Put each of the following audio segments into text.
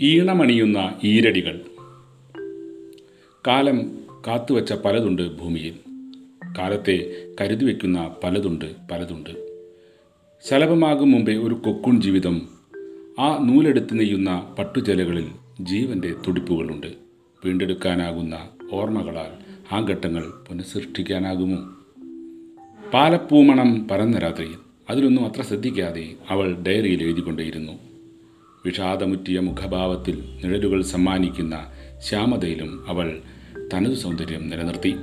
ഈണമണിയുന്ന ഈരടികൾ. കാലം കാത്തുവച്ച പലതുണ്ട് ഭൂമിയിൽ. കാലത്തെ കരുതി വയ്ക്കുന്ന പലതുണ്ട് പലതുണ്ട്. ശലഭമാകും മുമ്പേ ഒരു കൊക്കുൺ ജീവിതം. ആ നൂലെടുത്ത് നെയ്യുന്ന പട്ടുചലകളിൽ ജീവന്റെ തുടിപ്പുകളുണ്ട്. വീണ്ടെടുക്കാനാകുന്ന ഓർമ്മകളാൽ ആ ഘട്ടങ്ങൾ പുനഃസൃഷ്ടിക്കാനാകുമോ? പാലപ്പൂമണം പരന്ന രാത്രിയിൽ. അതിലൊന്നും അത്ര ശ്രദ്ധിക്കാതെ അവൾ ഡയറിയിൽ എഴുതിക്കൊണ്ടേയിരുന്നു. വിഷാദമുറ്റിയ മുഖഭാവത്തിൽ നിഴലുകൾ സമ്മാനിക്കുന്ന ശ്യാമതയിലും അവൾ തനതു സൗന്ദര്യം നിലനിർത്തി.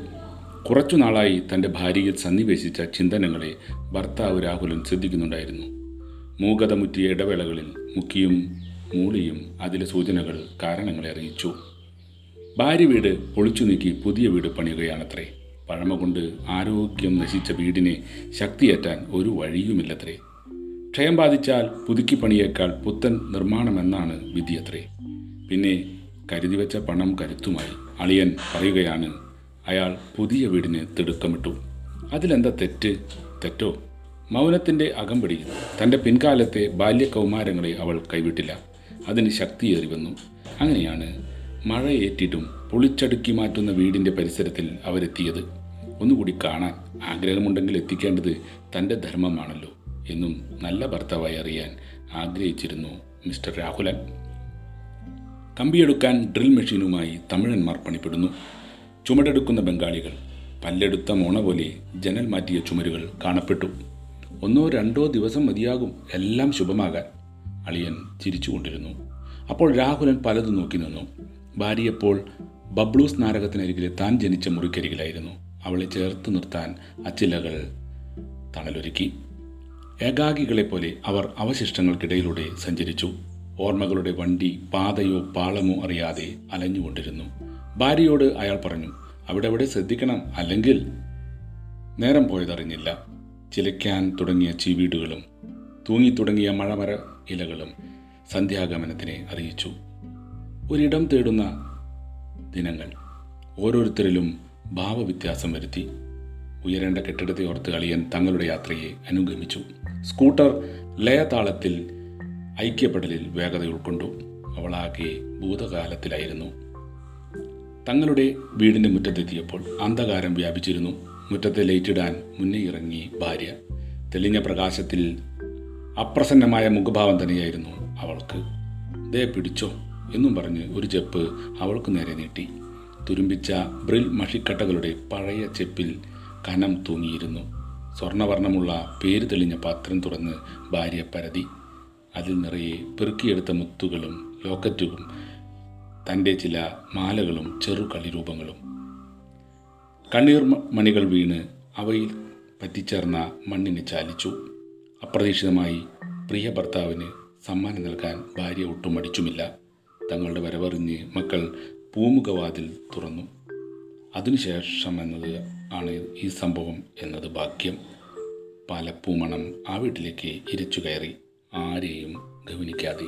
കുറച്ചു നാളായി തന്റെ ഭാര്യയിൽ സന്നിവേശിച്ച ചിന്തനങ്ങളെ ഭർത്താവ് രാഹുലൻ ശ്രദ്ധിക്കുന്നുണ്ടായിരുന്നു. മൂകതമുറ്റിയ ഇടവേളകളിൽ മുക്കിയും മൂളിയും അതിലെ സൂചനകൾ കാരണങ്ങളെ അറിയിച്ചു. ഭാര്യ വീട് പൊളിച്ചു നീക്കി പുതിയ വീട് പണിയുകയാണത്രേ. പഴമ കൊണ്ട് ആരോഗ്യം നശിച്ച വീടിനെ ശക്തിയേറ്റാൻ ഒരു വഴിയുമില്ലത്രേ. ക്ഷയം ബാധിച്ചാൽ പുതുക്കി പണിയേക്കാൾ പുത്തൻ നിർമ്മാണമെന്നാണ് വിധിയത്രേ. പിന്നെ കരുതി വെച്ച പണം കരുത്തുമായി അളിയൻ പറയുകയാണ് അയാൾ പുതിയ വീടിന് തിടുക്കമിട്ടു. അതിലെന്താ തെറ്റ്? തെറ്റോ? മൗനത്തിന്റെ അകമ്പടിയിൽ തന്റെ പിൻകാലത്തെ ബാല്യകൗമാരങ്ങളെ അവൾ കൈവിട്ടില്ല. അതിന് ശക്തിയേറി വന്നു. അങ്ങനെയാണ് മഴയേറ്റിട്ടും പൊളിച്ചടുക്കി മാറ്റുന്ന വീടിന്റെ പരിസരത്തിൽ അവരെത്തിയത്. ഒന്നുകൂടി കാണാൻ ആഗ്രഹമുണ്ടെങ്കിൽ എത്തിക്കേണ്ടത് തന്റെ ധർമ്മമാണല്ലോ. എന്നും നല്ല ഭർത്താവായി അറിയാൻ ആഗ്രഹിച്ചിരുന്നു മിസ്റ്റർ രാഹുലൻ. കമ്പിയെടുക്കാൻ ഡ്രിൽ മെഷീനുമായി തമിഴന്മാർ പണിപ്പെടുന്നു. ചുമടെടുക്കുന്ന ബംഗാളികൾ പല്ലെടുത്ത മോണ പോലെ ജനൽ മാറ്റിയ ചുമരുകൾ കാണപ്പെട്ടു. ഒന്നോ രണ്ടോ ദിവസം മതിയാകും എല്ലാം ശുഭമാകാൻ അളിയൻ ചിരിച്ചുകൊണ്ടിരുന്നു. അപ്പോൾ രാഹുലൻ പലതും നോക്കി നിന്നു. ഭാര്യയപ്പോൾ ബബ്ലൂസ് നാരകത്തിനരികിലെ താൻ ജനിച്ച മുറിക്കരികിലായിരുന്നു. അവളെ ചേർത്ത് നിർത്താൻ അച്ചിലകൾ തണലൊരുക്കി. ഏകാഗികളെപ്പോലെ അവർ അവശിഷ്ടങ്ങൾക്കിടയിലൂടെ സഞ്ചരിച്ചു. ഓർമ്മകളുടെ വണ്ടി പാതയോ പാളമോ അറിയാതെ അലഞ്ഞുകൊണ്ടിരുന്നു. ഭാര്യയോട് അയാൾ പറഞ്ഞു അവിടെ അവിടെ ശ്രദ്ധിക്കണം അല്ലെങ്കിൽ നേരം പോയതറിഞ്ഞില്ല. ചിലയ്ക്കാൻ തുടങ്ങിയ ചീവീടുകളും തൂങ്ങിത്തുടങ്ങിയ മഴമര ഇലകളും സന്ധ്യാഗമനത്തിനെ അറിയിച്ചു. ഒരിടം തേടുന്ന ദിനങ്ങൾ ഓരോരുത്തരിലും ഭാവവ്യത്യാസം വരുത്തി. ഉയരേണ്ട കെട്ടിടത്തെ ഓർത്ത് അളിയൻ തങ്ങളുടെ യാത്രയെ അനുഗമിച്ചു. സ്കൂട്ടർ ലയതാളത്തിൽ ഐക്യപ്പെടലിൽ വേഗത ഉൾക്കൊണ്ടു. അവളാകെ ഭൂതകാലത്തിലായിരുന്നു. തങ്ങളുടെ വീടിന്റെ മുറ്റത്തെത്തിയപ്പോൾ അന്ധകാരം വ്യാപിച്ചിരുന്നു. മുറ്റത്തെ ലൈറ്റിടാൻ മുന്നേ ഇറങ്ങി ഭാര്യ. തെളിഞ്ഞ പ്രകാശത്തിൽ അപ്രസന്നമായ മുഖഭാവം തന്നെയായിരുന്നു അവൾക്ക്. ദേ പിടിച്ചോ എന്നും പറഞ്ഞ് ഒരു ചെപ്പ് അവൾക്ക് നേരെ നീട്ടി. തുരുമ്പിച്ച ബ്രിൽ മഷിക്കട്ടകളുടെ പഴയ ചെപ്പിൽ കനം തൂങ്ങിയിരുന്നു. സ്വർണവർണമുള്ള പേര് തെളിഞ്ഞ പാത്രം തുറന്ന് ഭാര്യ പരതി. അതിൽ നിറയെ പെറുക്കിയെടുത്ത മുത്തുകളും ലോക്കറ്റുകളും തന്റെ ചില മാലകളും ചെറു കളിരൂപങ്ങളും കണ്ണീർ മണികൾ വീണ് അവയിൽ പറ്റിച്ചേർന്ന മണ്ണിനെ ചാലിച്ചു. അപ്രതീക്ഷിതമായി പ്രിയ ഭർത്താവിന് സമ്മാനം നൽകാൻ ഭാര്യ ഒട്ടും മടിച്ചുമില്ല. തങ്ങളുടെ വരവറിഞ്ഞ് മക്കൾ പൂമുഖവാതിൽ തുറന്നു. അതിനുശേഷം എന്നത് ആണ് ഈ സംഭവം എന്നത് ഭാഗ്യം. പാലപ്പൂമണം ആ വീട്ടിലേക്ക് ഇരച്ചു കയറി ആരെയും ഗവനിക്കാതെ